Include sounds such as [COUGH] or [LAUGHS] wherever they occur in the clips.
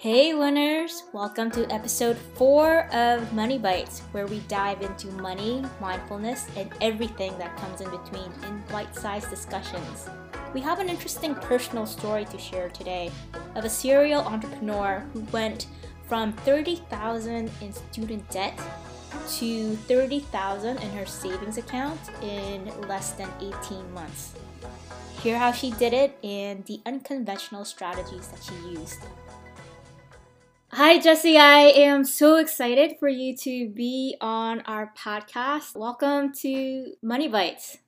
Hey, winners! Welcome to episode four of Money Bites, where we dive into money, mindfulness, and everything that comes in between in bite sized discussions. We have an interesting personal story to share today of a serial entrepreneur who went from 30,000 in student debt to 30,000 in her savings account in less than 18 months. Hear how she did it and the unconventional strategies that she used. Hi, Jesse. I am so excited for you to be on our podcast. Welcome to Money Bites.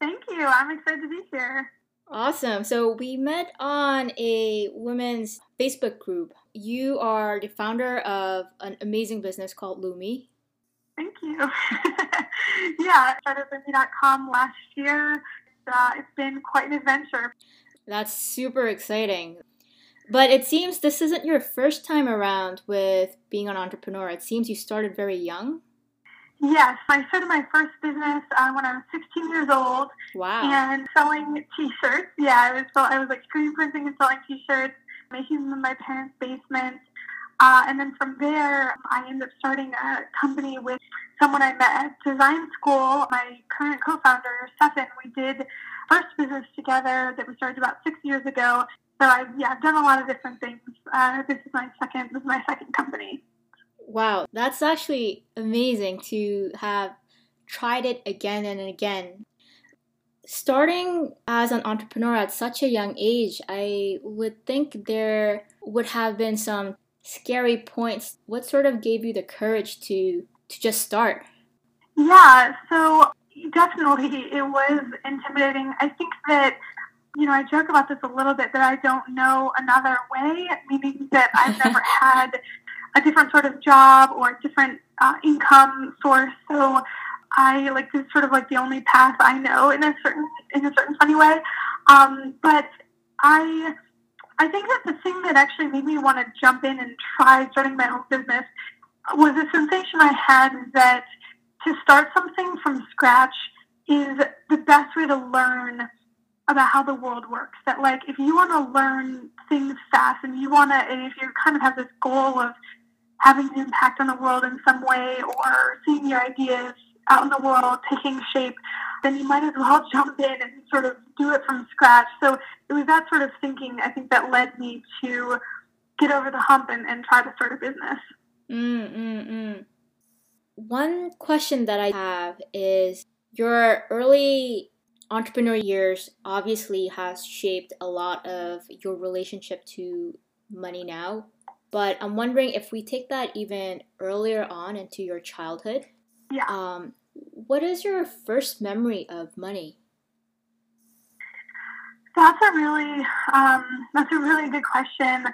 Thank you. I'm excited to be here. Awesome. So, we met on a women's Facebook group. You are the founder of an amazing business called Lumi. Thank you. [LAUGHS] yeah, I started Lumi.com last year. Uh, it's been quite an adventure. That's super exciting. But it seems this isn't your first time around with being an entrepreneur. It seems you started very young. Yes, I started my first business uh, when I was 16 years old. Wow. And selling T-shirts. Yeah, I was I was like screen printing and selling T-shirts, making them in my parents' basement. Uh, and then from there, I ended up starting a company with someone I met at design school. My current co-founder, Stefan, we did first business together that we started about six years ago. So I yeah, I've done a lot of different things. Uh, this is my second this is my second company. Wow, that's actually amazing to have tried it again and again. Starting as an entrepreneur at such a young age, I would think there would have been some scary points. What sort of gave you the courage to to just start? Yeah, so definitely it was intimidating. I think that you know, I joke about this a little bit that I don't know another way, meaning that I've never [LAUGHS] had a different sort of job or a different uh, income source. So I like this is sort of like the only path I know in a certain in a certain funny way. Um, but I I think that the thing that actually made me want to jump in and try starting my own business was a sensation I had that to start something from scratch is the best way to learn about how the world works. That like if you want to learn things fast and you want to, and if you kind of have this goal of having an impact on the world in some way or seeing your ideas out in the world taking shape, then you might as well [LAUGHS] jump in and sort of do it from scratch. So it was that sort of thinking I think that led me to get over the hump and, and try to start a business. Mm, mm, mm. One question that I have is your early entrepreneur years obviously has shaped a lot of your relationship to money now. But I'm wondering if we take that even earlier on into your childhood. Yeah. Um, what is your first memory of money? That's a really um, that's a really good question.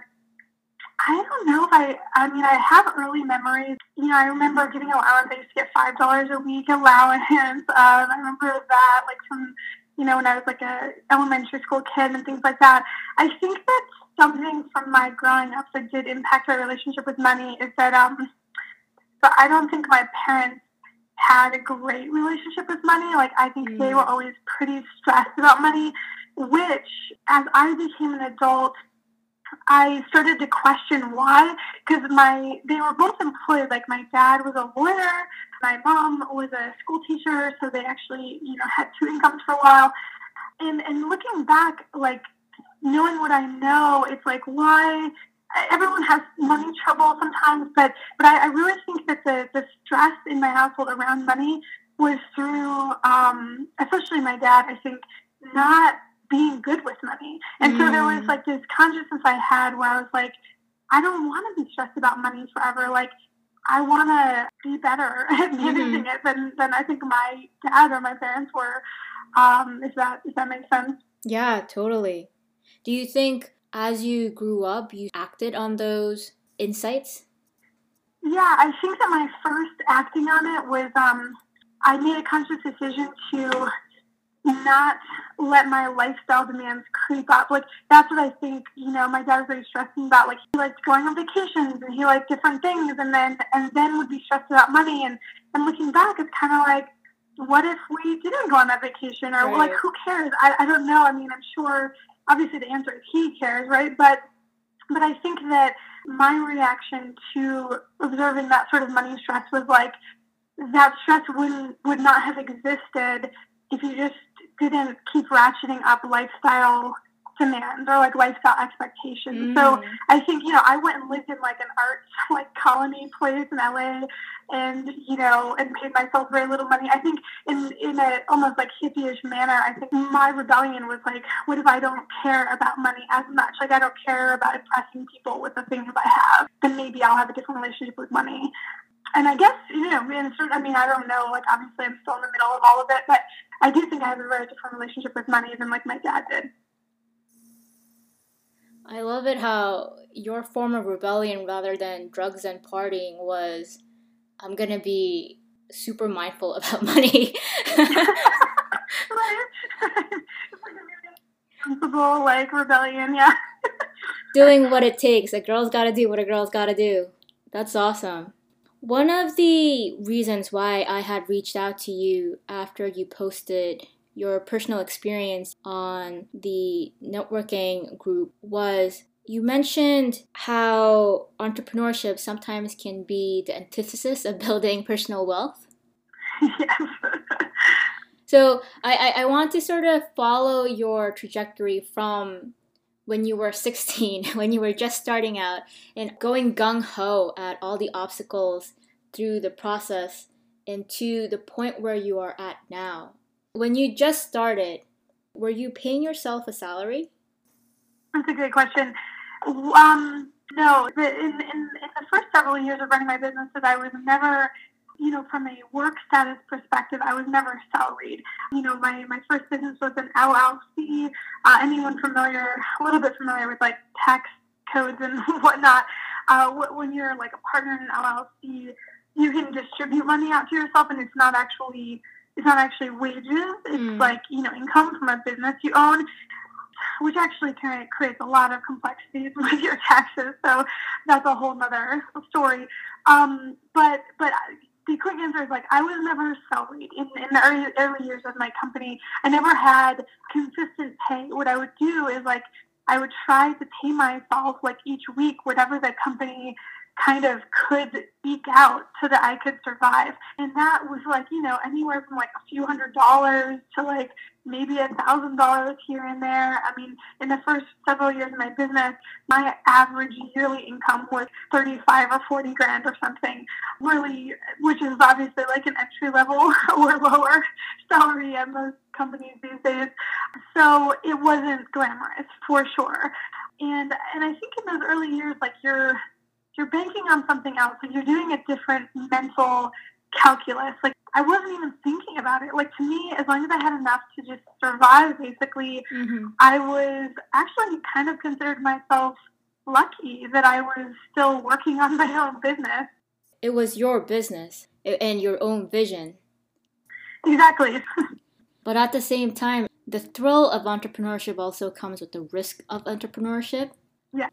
I don't know if I, I mean, I have early memories. You know, I remember getting allowance. I used to get $5 a week allowance. Um, I remember that, like, from, you know, when I was like a elementary school kid and things like that. I think that something from my growing up that did impact my relationship with money is that, um, but I don't think my parents had a great relationship with money. Like, I think mm. they were always pretty stressed about money, which, as I became an adult, I started to question why, because my they were both employed. Like my dad was a lawyer, my mom was a school teacher, so they actually you know had two incomes for a while. And and looking back, like knowing what I know, it's like why everyone has money trouble sometimes, but but I, I really think that the the stress in my household around money was through, um, especially my dad. I think not being good with money. And mm. so there was mm. like this consciousness I had where I was like, I don't want to be stressed about money forever. Like, I want to be better [LAUGHS] at managing mm-hmm. it than, than I think my dad or my parents were. Um, if that if that makes sense. Yeah, totally. Do you think as you grew up, you acted on those insights? Yeah, I think that my first acting on it was um, I made a conscious decision to not let my lifestyle demands creep up. Like that's what I think, you know, my dad was very stressing about. Like he liked going on vacations and he liked different things and then and then would be stressed about money and, and looking back it's kinda like what if we didn't go on that vacation or right. like who cares? I, I don't know. I mean I'm sure obviously the answer is he cares, right? But but I think that my reaction to observing that sort of money stress was like that stress wouldn't would not have existed if you just didn't keep ratcheting up lifestyle demands or like lifestyle expectations. Mm. So I think, you know, I went and lived in like an art like colony place in LA and, you know, and paid myself very little money. I think in in a almost like hippie-ish manner, I think my rebellion was like, what if I don't care about money as much? Like I don't care about impressing people with the things I have, then maybe I'll have a different relationship with money. And I guess, you know, in certain, I mean, I don't know, like obviously I'm still in the middle of all of it, but I do think I have a very different relationship with money than like my dad did. I love it how your form of rebellion rather than drugs and partying was I'm going to be super mindful about [LAUGHS] money. [LAUGHS] [LAUGHS] Like rebellion, yeah. Doing what it takes. A girl's got to do what a girl's got to do. That's awesome. One of the reasons why I had reached out to you after you posted your personal experience on the networking group was you mentioned how entrepreneurship sometimes can be the antithesis of building personal wealth. Yes. [LAUGHS] so I, I, I want to sort of follow your trajectory from when you were 16, [LAUGHS] when you were just starting out, and going gung ho at all the obstacles through the process and to the point where you are at now. When you just started, were you paying yourself a salary? That's a good question. Um, no, in, in, in the first several years of running my businesses, I was never, you know, from a work status perspective, I was never salaried. You know, my, my first business was an LLC. Uh, anyone familiar, a little bit familiar with like tax codes and [LAUGHS] whatnot, uh, when you're like a partner in an LLC, you can distribute money out to yourself and it's not actually it's not actually wages. It's mm. like, you know, income from a business you own, which actually kind of creates a lot of complexities [LAUGHS] with your taxes. So that's a whole nother story. Um, but, but the quick answer is like I was never salaried in, in the early, early years of my company. I never had consistent pay. What I would do is like I would try to pay myself like each week whatever the company kind of could eke out so that I could survive. And that was like, you know, anywhere from like a few hundred dollars to like maybe a thousand dollars here and there. I mean, in the first several years of my business, my average yearly income was 35 or 40 grand or something, really, which is obviously like an entry level [LAUGHS] or lower salary at most companies these days. So it wasn't glamorous for sure. And, and I think in those early years, like you're, you're banking on something else. and you're doing a different mental calculus. Like I wasn't even thinking about it. Like to me, as long as I had enough to just survive, basically, mm-hmm. I was actually kind of considered myself lucky that I was still working on my own business. It was your business and your own vision. Exactly. [LAUGHS] but at the same time, the thrill of entrepreneurship also comes with the risk of entrepreneurship. Yeah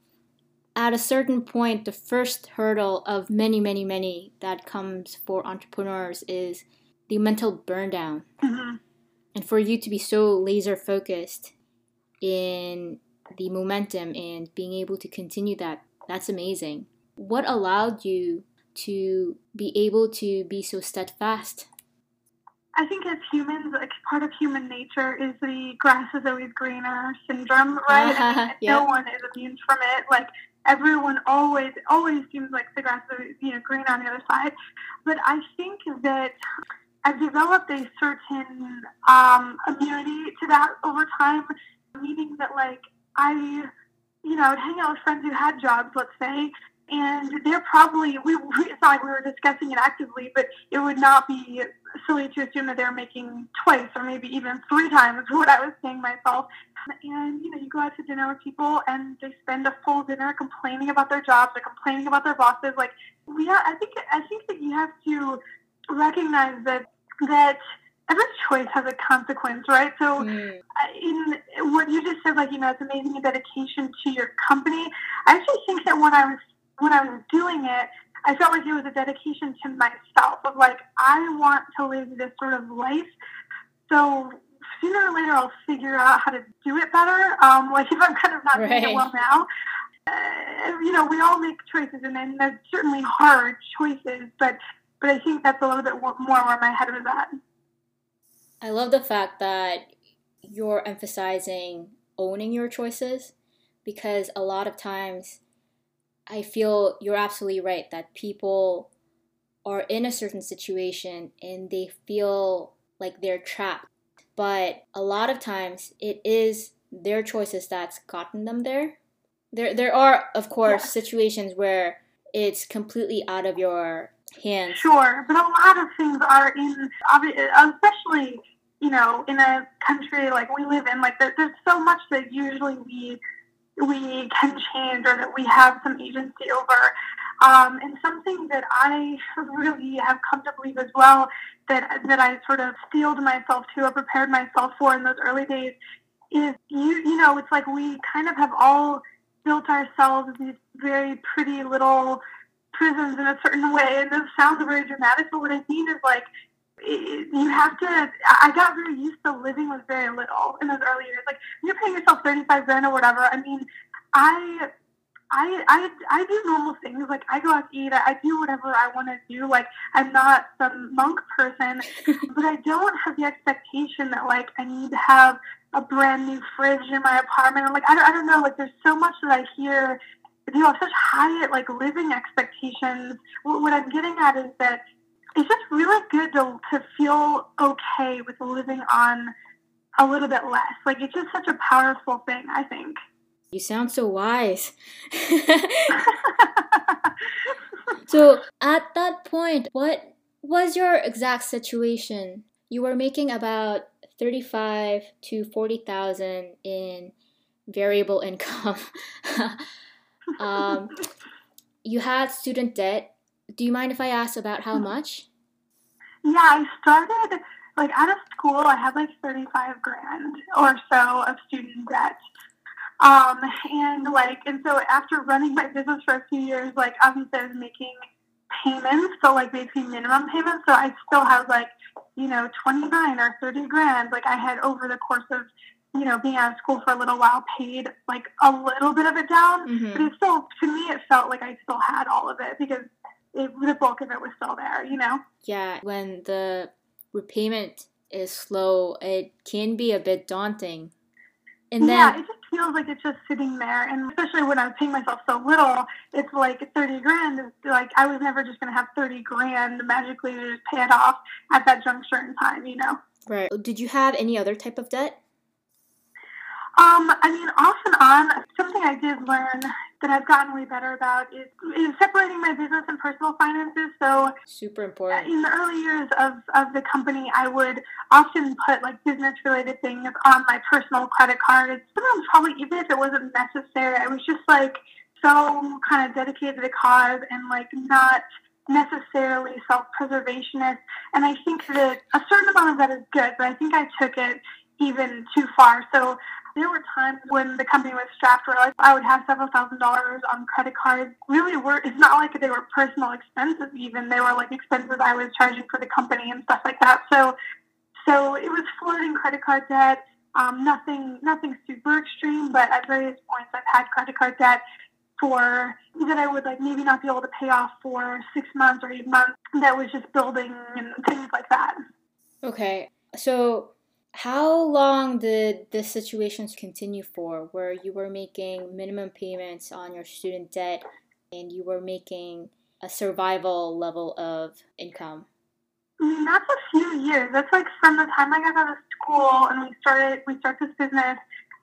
at a certain point, the first hurdle of many, many, many that comes for entrepreneurs is the mental burn down. Mm-hmm. And for you to be so laser focused in the momentum and being able to continue that, that's amazing. What allowed you to be able to be so steadfast? I think as humans, like part of human nature is the grass is always greener syndrome, right? Uh, I mean, yeah. No one is immune from it. Like everyone always always seems like the grass is you know green on the other side. But I think that I've developed a certain um, immunity to that over time, meaning that like I, you know, I'd hang out with friends who had jobs, let's say, and they're probably we, we it's not like we were discussing it actively, but it would not be silly to assume that they're making twice or maybe even three times [LAUGHS] what I was paying myself. And you know, you go out to dinner with people and they spend a full dinner complaining about their jobs or complaining about their bosses. Like we, have, I think, I think that you have to recognize that that every choice has a consequence, right? So, mm. in what you just said, like you know, it's amazing dedication to your company. I actually think that when I was when I was doing it, I felt like it was a dedication to myself of like, I want to live this sort of life. So sooner or later, I'll figure out how to do it better. Um, like [LAUGHS] if I'm kind of not right. doing it well now. Uh, you know, we all make choices, and, and they're certainly hard choices, but but I think that's a little bit more where my head was at. I love the fact that you're emphasizing owning your choices because a lot of times I feel you're absolutely right that people are in a certain situation and they feel like they're trapped. But a lot of times it is their choices that's gotten them there. There there are of course yeah. situations where it's completely out of your hands. Sure, but a lot of things are in especially you know in a country like we live in like there, there's so much that usually we we can change or that we have some agency over. Um, and something that I really have come to believe as well that that I sort of steeled myself to or prepared myself for in those early days is you you know it's like we kind of have all built ourselves these very pretty little prisons in a certain [LAUGHS] way and this sounds very dramatic but what I mean is like you have to i got very used to living with very little in those early years like you're paying yourself 35 grand or whatever i mean i I, I, I do normal things like I go out to eat. I, I do whatever I want to do. Like I'm not some monk person, [LAUGHS] but I don't have the expectation that like I need to have a brand new fridge in my apartment. Or, like I don't, I don't know. Like there's so much that I hear. You know, such high like living expectations. What, what I'm getting at is that it's just really good to, to feel okay with living on a little bit less. Like it's just such a powerful thing, I think. You sound so wise. [LAUGHS] so at that point, what was your exact situation? You were making about 35 to 40,000 in variable income. [LAUGHS] um, you had student debt do you mind if I ask about how mm-hmm. much? Yeah, I started like out of school. I had like thirty-five grand or so of student debt, um, and like, and so after running my business for a few years, like obviously I was making payments, so like basically minimum payments. So I still had like you know twenty-nine or thirty grand. Like I had over the course of you know, being out of school for a little while paid like a little bit of it down, mm-hmm. but it still, to me, it felt like I still had all of it because it, the bulk of it was still there, you know? Yeah, when the repayment is slow, it can be a bit daunting. And then, yeah, it just feels like it's just sitting there. And especially when I was paying myself so little, it's like 30 grand. Like I was never just going to have 30 grand magically to just pay it off at that juncture in time, you know? Right. Did you have any other type of debt? Um, I mean, off and on, something I did learn that I've gotten way better about is, is separating my business and personal finances. So, super important. In the early years of, of the company, I would often put like business related things on my personal credit card. Sometimes, probably even if it wasn't necessary, I was just like so kind of dedicated to the cause and like not necessarily self preservationist. And I think that a certain amount of that is good, but I think I took it even too far. So there were times when the company was strapped where like I would have several thousand dollars on credit cards. Really were it's not like they were personal expenses even. They were like expenses I was charging for the company and stuff like that. So so it was floating credit card debt. Um, nothing nothing super extreme, but at various points I've had credit card debt for that I would like maybe not be able to pay off for six months or eight months that was just building and things like that. Okay. So how long did this situation continue for where you were making minimum payments on your student debt and you were making a survival level of income? That's a few years. That's like from the time I got out of school and we started we started this business,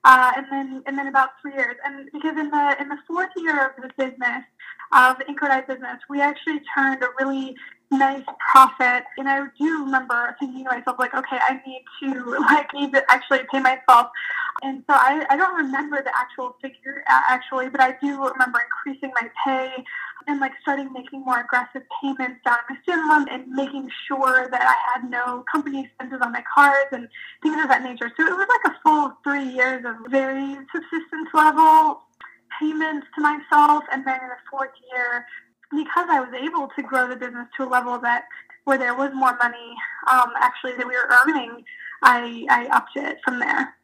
uh, and then and then about three years. And because in the in the fourth year of the business, of the Incredite business, we actually turned a really nice profit. And I do remember thinking to myself, like, okay, I need to, [LAUGHS] like, need to actually pay myself. And so I, I don't remember the actual figure actually, but I do remember increasing my pay and like starting making more aggressive payments down my student loan and making sure that I had no company expenses on my cards and things of that nature. So it was like a full three years of very subsistence level payments to myself and then in the fourth year because I was able to grow the business to a level that where there was more money um, actually that we were earning, I, I upped it from there.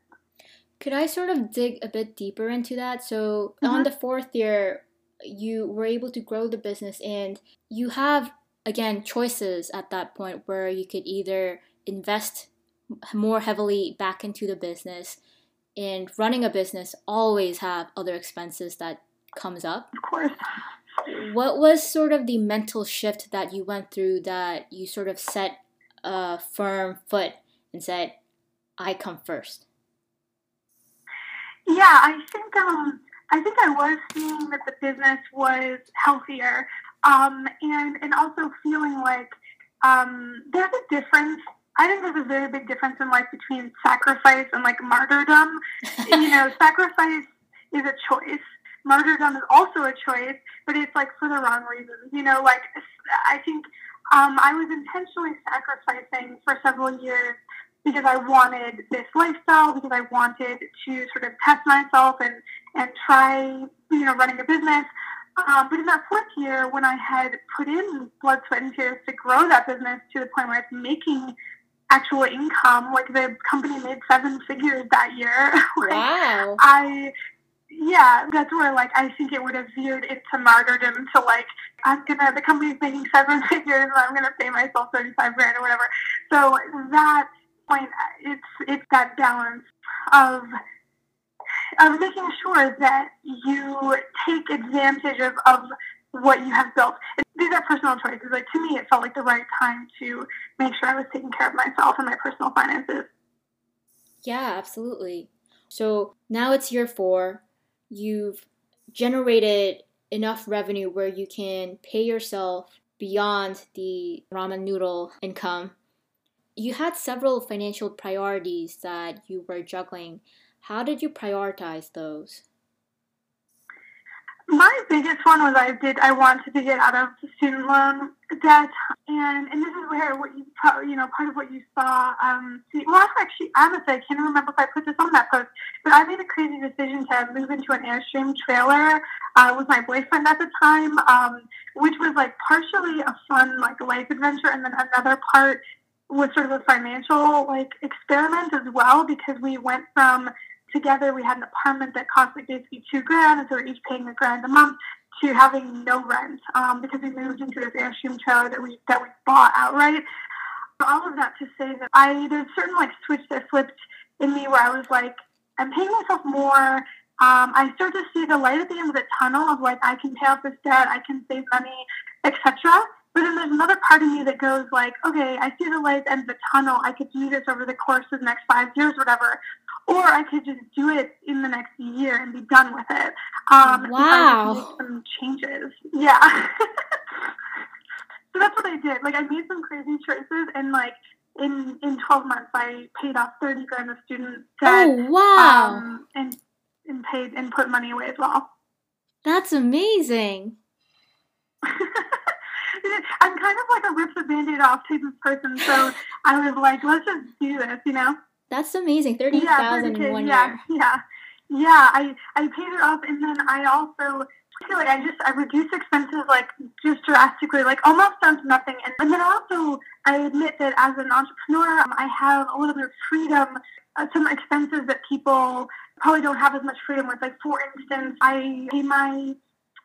Could I sort of dig a bit deeper into that? So mm-hmm. on the fourth year, you were able to grow the business and you have again choices at that point where you could either invest more heavily back into the business and running a business always have other expenses that comes up of course what was sort of the mental shift that you went through that you sort of set a firm foot and said i come first yeah i think um I think I was seeing that the business was healthier, um, and and also feeling like um, there's a difference. I think there's a very big difference in life between sacrifice and like martyrdom. [LAUGHS] you know, sacrifice is a choice. Martyrdom is also a choice, but it's like for the wrong reasons. You know, like I think um, I was intentionally sacrificing for several years because I wanted this lifestyle, because I wanted to sort of test myself and, and try, you know, running a business. Um, but in that fourth year, when I had put in blood, sweat, and tears to grow that business to the point where it's making actual income, like the company made seven figures that year. [LAUGHS] like, wow. I, yeah, that's where like I think it would have veered into martyrdom to like I'm gonna the company's making seven [LAUGHS] figures and I'm gonna pay myself thirty five grand or whatever. So that point, it's it's that balance of of making sure that you take advantage of, of what you have built. These are personal choices. Like to me, it felt like the right time to make sure I was taking care of myself and my personal finances. Yeah, absolutely. So now it's year four. You've generated enough revenue where you can pay yourself beyond the ramen noodle income you had several financial priorities that you were juggling. How did you prioritize those? My biggest one was I did I wanted to get out of student loan debt, and and this is where what you you know part of what you saw. Um, well, actually, honestly, I can't remember if I put this on that post, but I made a crazy decision to move into an airstream trailer uh, with my boyfriend at the time, um, which was like partially a fun like life adventure, and then another part was sort of a financial like experiment as well because we went from together we had an apartment that cost like basically two grand and so we we're each paying a grand a month to having no rent um, because we moved into this airstream trailer that we that we bought outright. All of that to say that I there's certain like switch that flipped in me where I was like I'm paying myself more. Um, I start to see the light at the end of the tunnel of like I can pay off this debt, I can save money, etc. But then there's another part of me that goes like, okay, I see the light at the end of the tunnel. I could do this over the course of the next five years, whatever. Or I could just do it in the next year and be done with it. Um, wow. Make some changes. Yeah. [LAUGHS] so that's what I did. Like I made some crazy choices and like in in 12 months I paid off 30 grand of student debt. Oh, wow. Um, and and paid and put money away as well. That's amazing. [LAUGHS] I'm kind of like a rip the band-aid off type of person, so I was like, let's just do this, you know? That's amazing. Thirty thousand yeah, in one yeah, year. Yeah, yeah. I I paid it off, and then I also feel like I just I reduced expenses like just drastically, like almost down to nothing. And, and then also I admit that as an entrepreneur, um, I have a little bit of freedom. Uh, some expenses that people probably don't have as much freedom with. Like for instance, I pay my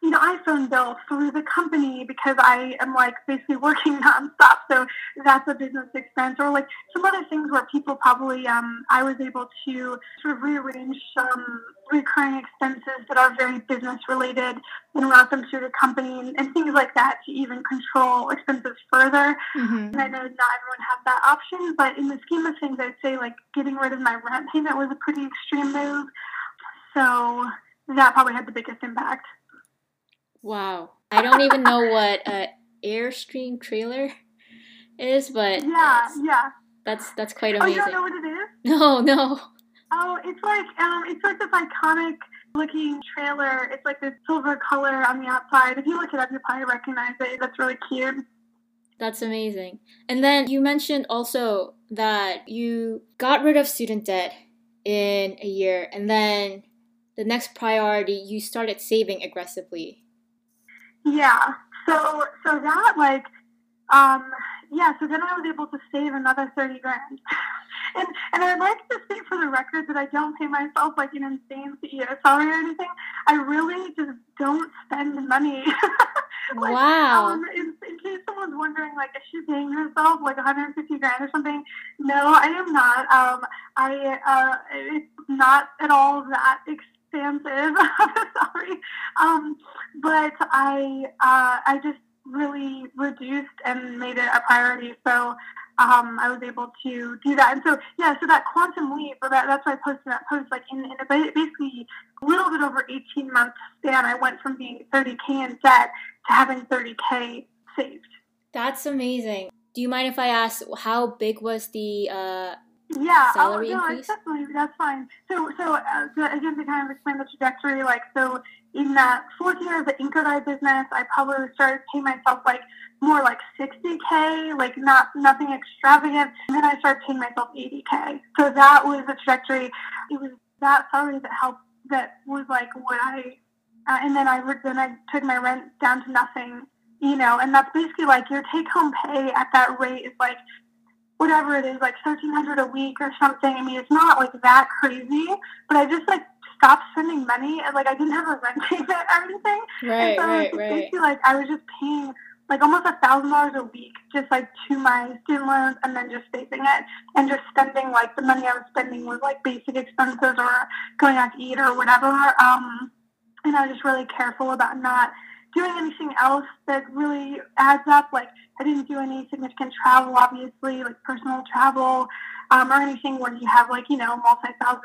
you know, iPhone bill through the company because I am like basically working [LAUGHS] nonstop. So that's a business expense or like some other things where people probably, um, I was able to sort of rearrange some recurring expenses that are very business related and route them through the company and, and things like that to even control expenses further. Mm-hmm. And I know not everyone has that option, but in the scheme of things, I'd say like getting rid of my rent payment was a pretty extreme move. So that probably had the biggest impact. Wow. I don't even know what a Airstream trailer is, but yeah, yeah. That's that's quite amazing. Oh, you don't know what it is? [LAUGHS] No, no. Oh, it's like um, it's like this iconic looking trailer. It's like this silver color on the outside. If you look it up, you'll probably recognize it. That's really cute. That's amazing. And then you mentioned also that you got rid of student debt in a year, and then the next priority, you started saving aggressively. Yeah. So so that like um, yeah, so then I was able to save another 30 grand. [LAUGHS] and, and I'd like to state for the record that I don't pay myself like an insane CEO salary or anything. I really just don't spend money. [LAUGHS] like, wow. Um, in, in, case someone's wondering, like, is she paying herself like 150 grand or something? No, I am not. Um, I, uh, it's not at all that expensive [LAUGHS] Sorry, Um, but I, uh, I just really reduced and made it a priority. So um, I was able to do that. And so, yeah, so that quantum leap, that, that's why I posted that post, like in, in a, basically a little bit over 18 months span, I went from being 30K in debt to having 30K saved. That's amazing. Do you mind if I ask how big was the uh, yeah, salary oh, no, increase? definitely, that's fine. So, so, uh, so again, to kind of explain the trajectory, like, so in that fourth year of the Inkodai business, I probably started paying myself like more like 60k, like not nothing extravagant, and then I started paying myself 80k. So that was the trajectory. It was that salary that helped. That was like what I, uh, and then I then I took my rent down to nothing. You know, and that's basically like your take home pay at that rate is like whatever it is, like thirteen hundred a week or something. I mean, it's not like that crazy, but I just like stopped spending money and like I didn't have a rent [LAUGHS] payment or anything. Right, and so right, right. Basically, like I was just paying like almost a thousand dollars a week just like to my student loans and then just saving it and just spending like the money I was spending was like basic expenses or going out to eat or whatever. Um, and I was just really careful about not doing anything else that really adds up. Like I didn't do any significant travel, obviously, like personal travel, um, or anything where you have like, you know, multi-thousand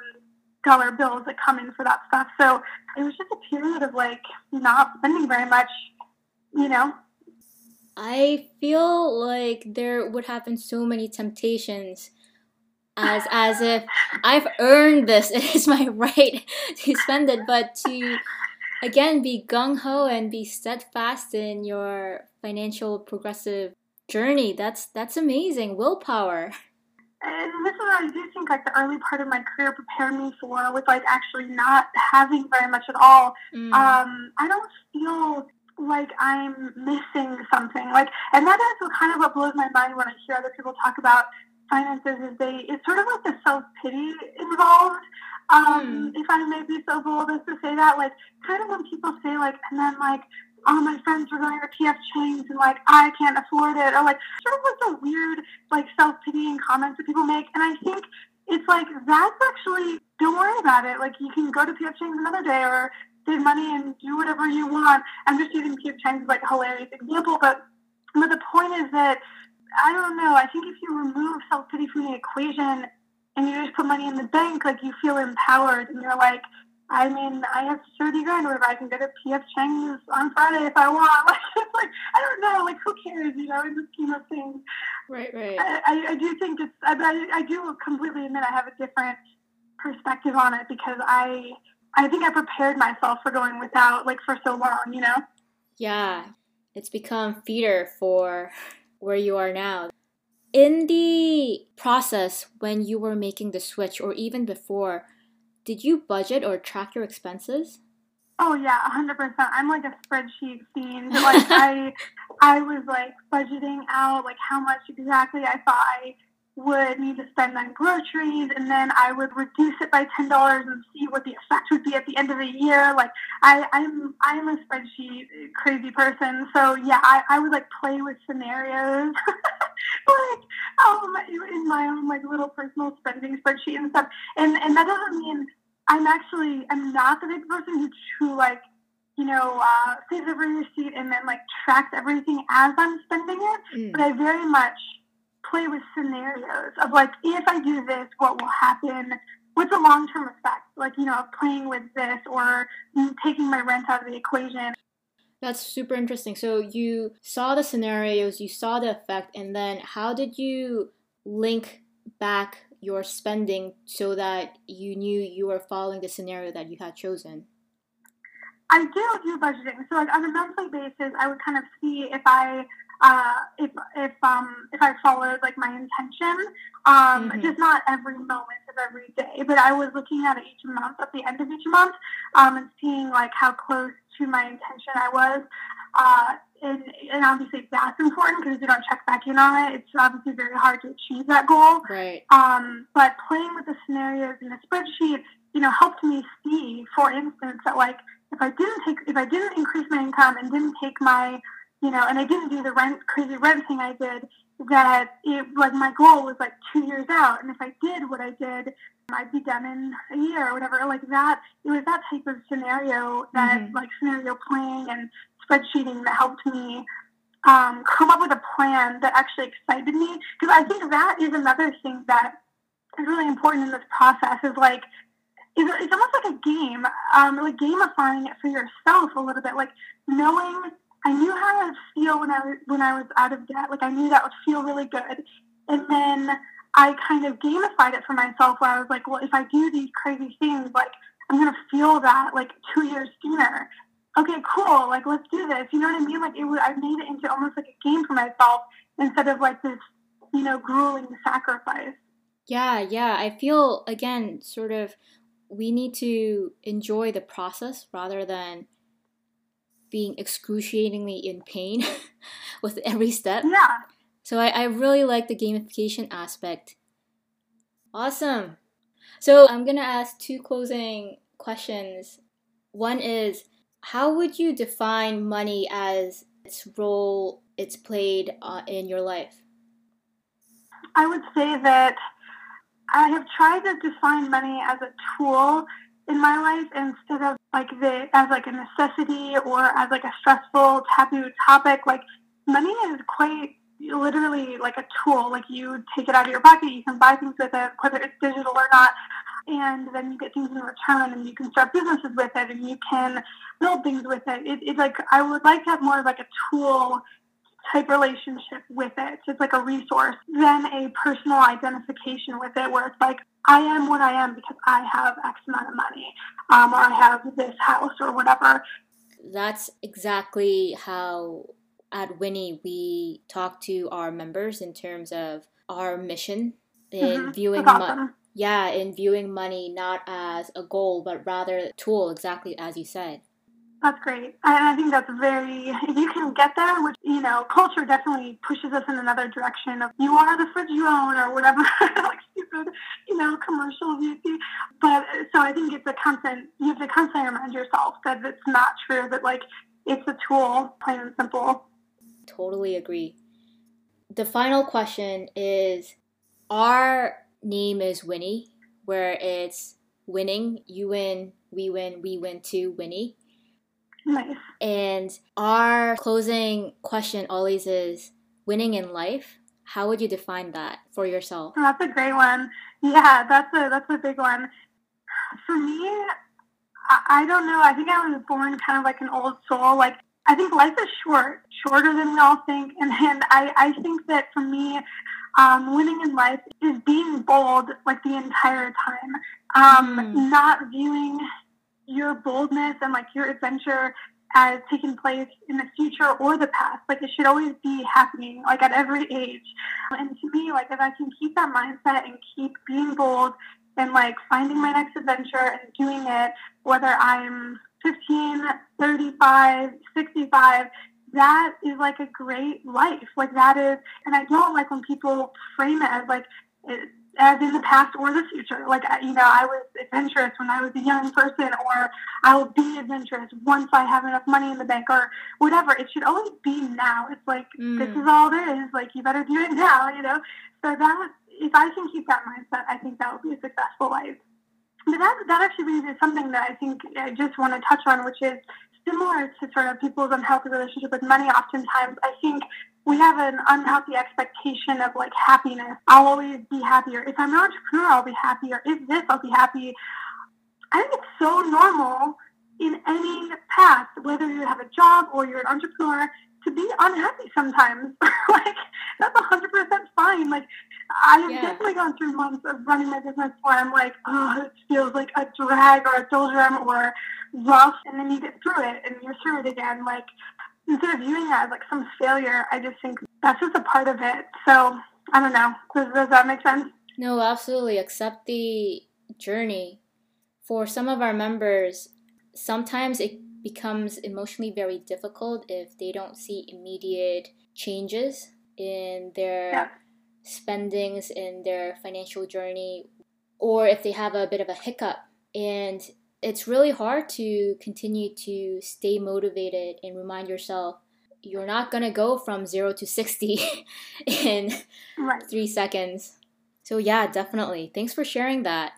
dollar bills that come in for that stuff. So it was just a period of like not spending very much, you know. I feel like there would have been so many temptations as as if I've earned this. [LAUGHS] It is my right to spend it, but to again be gung ho and be steadfast in your financial progressive journey. That's that's amazing. Willpower. And this is what I do think like the early part of my career prepared me for with like actually not having very much at all. Mm. Um, I don't feel like I'm missing something. Like and that is what kind of what blows my mind when I hear other people talk about finances is they it's sort of like the self pity involved. Um, mm. if I may be so bold as to say that, like kind of when people say like and then like all my friends are going to PF Chang's and like I can't afford it or like sort of like the weird like self pitying comments that people make. And I think it's like that's actually don't worry about it. Like you can go to PF Chang's another day or save money and do whatever you want. I'm just using PF Chang's as like a hilarious example, but but the point is that I don't know. I think if you remove self pity from the equation and you just put money in the bank, like you feel empowered and you're like, I mean, I have 30 grand whatever. I can get a PF Chang's on Friday if I want. [LAUGHS] Like, it's like, I don't know, like, who cares, you know, in the scheme of things. Right, right. I, I, I do think it's, I, I, I do completely admit I have a different perspective on it because I, I think I prepared myself for going without, like, for so long, you know? Yeah. It's become feeder for where you are now. In the process when you were making the switch or even before, did you budget or track your expenses? Oh yeah, hundred percent. I'm like a spreadsheet fiend. [LAUGHS] Like I, I was like budgeting out like how much exactly I thought I would need to spend on groceries, and then I would reduce it by ten dollars and see what the effect would be at the end of the year. Like I, I'm, I'm a spreadsheet crazy person. So yeah, I, I would like play with scenarios. [LAUGHS] like um, in my own like little personal spending spreadsheet and stuff. And and that doesn't mean I'm actually I'm not the big person who, who like you know uh, saves every receipt and then like tracks everything as I'm spending it. Mm. But I very much play with scenarios of like if I do this, what will happen? What's the long term effect? Like you know, playing with this or taking my rent out of the equation. That's super interesting. So you saw the scenarios, you saw the effect, and then how did you link back your spending so that you knew you were following the scenario that you had chosen? I do do budgeting. So like on a monthly basis, I would kind of see if I uh, if if um if I followed like my intention, um, mm-hmm. just not every moment of every day, but I was looking at it each month at the end of each month, um, and seeing like how close to my intention I was. Uh, and, and obviously that's important because if you don't check back in on it, it's obviously very hard to achieve that goal. Right. Um, but playing with the scenarios in the spreadsheet, you know, helped me see, for instance, that like if I didn't take, if I didn't increase my income and didn't take my, you know, and I didn't do the rent, crazy rent thing I did, that it like my goal was like two years out, and if I did what I did, I'd be done in a year or whatever. Like that, it was that type of scenario that mm-hmm. like scenario playing and spreadsheeting that helped me um, come up with a plan that actually excited me. Because I think that is another thing that is really important in this process. Is like it's, it's almost like a game, um, like gamifying it for yourself a little bit, like knowing. I knew how I would feel when I was when I was out of debt. Like I knew that would feel really good, and then I kind of gamified it for myself where I was like, well, if I do these crazy things, like I'm gonna feel that like two years sooner. Okay, cool. Like let's do this. You know what I mean? Like it I made it into almost like a game for myself instead of like this, you know, grueling sacrifice. Yeah, yeah. I feel again sort of we need to enjoy the process rather than being excruciatingly in pain [LAUGHS] with every step. Yeah. So I, I really like the gamification aspect. Awesome. So I'm going to ask two closing questions. One is how would you define money as its role it's played uh, in your life? I would say that I have tried to define money as a tool in my life instead of like the as like a necessity or as like a stressful taboo topic. Like money is quite literally like a tool. Like you take it out of your pocket, you can buy things with it, whether it's digital or not, and then you get things in return, and you can start businesses with it, and you can build things with it. it it's like I would like to have more of like a tool type relationship with it. It's like a resource than a personal identification with it, where it's like I am what I am because I have X amount of money, um, or I have this house or whatever. That's exactly how at Winnie, we talk to our members in terms of our mission in mm-hmm. viewing money. Yeah, in viewing money not as a goal, but rather a tool, exactly as you said. That's great. And I think that's very, if you can get there, which, you know, culture definitely pushes us in another direction of you are the fridge you own or whatever, [LAUGHS] like stupid, you know, commercials you see. But so I think it's a constant, you have to constantly remind yourself that it's not true, that like it's a tool, plain and simple. Totally agree. The final question is our name is Winnie, where it's winning, you win, we win, we win too, Winnie. Nice. And our closing question always is winning in life. How would you define that for yourself? That's a great one. Yeah, that's a that's a big one. For me, I, I don't know. I think I was born kind of like an old soul. Like I think life is short, shorter than we all think. And, and I, I think that for me, um, winning in life is being bold like the entire time. Um, mm. Not viewing your boldness and like your adventure as taking place in the future or the past. Like it should always be happening, like at every age. And to me, like if I can keep that mindset and keep being bold and like finding my next adventure and doing it, whether I'm 15, 35, 65, that is like a great life. Like that is, and I don't like when people frame it as like, as in the past or the future. Like, you know, I was adventurous when I was a young person, or I will be adventurous once I have enough money in the bank, or whatever. It should always be now. It's like, mm. this is all there is. Like, you better do it [LAUGHS] now, you know? So that, if I can keep that mindset, I think that would be a successful life. But that, that actually brings me to something that I think I just want to touch on, which is similar to sort of people's unhealthy relationship with money. Oftentimes, I think we have an unhealthy expectation of like happiness. I'll always be happier. If I'm an entrepreneur, I'll be happier. If this, I'll be happy. I think it's so normal in any path, whether you have a job or you're an entrepreneur, to be unhappy sometimes. [LAUGHS] like that's hundred percent fine. Like I have yeah. definitely gone through months of running my business where I'm like, oh, it feels like a drag or a doldrum or rough, and then you get through it and you're through it again. Like instead of viewing that as like some failure, I just think that's just a part of it. So I don't know. Does, does that make sense? No, absolutely. Accept the journey. For some of our members, sometimes it becomes emotionally very difficult if they don't see immediate changes in their Yeah. spendings in their financial journey or if they have a bit of a hiccup and it's really hard to continue to stay motivated and remind yourself you're not going to go from 0 to 60 [LAUGHS] in Right. 3 seconds. So yeah, definitely. Thanks for sharing that.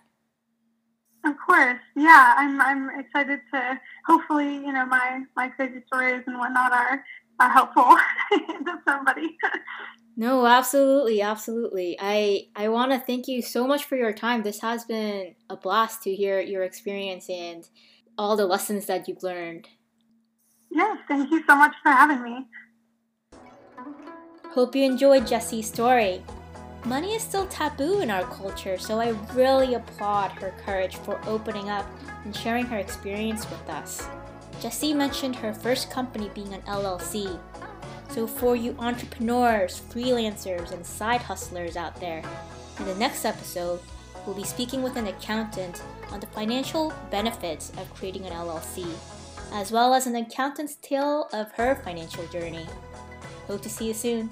Of course. Yeah, I'm I'm excited to hopefully, you know, my my crazy stories and whatnot are are helpful [LAUGHS] to somebody. No, absolutely, absolutely. I I want to thank you so much for your time. This has been a blast to hear your experience and all the lessons that you've learned. yes, thank you so much for having me. Hope you enjoyed Jessie's story. Money is still taboo in our culture, so I really applaud her courage for opening up and sharing her experience with us. Jessie mentioned her first company being an LLC. So, for you entrepreneurs, freelancers, and side hustlers out there, in the next episode, we'll be speaking with an accountant on the financial benefits of creating an LLC, as well as an accountant's tale of her financial journey. Hope to see you soon.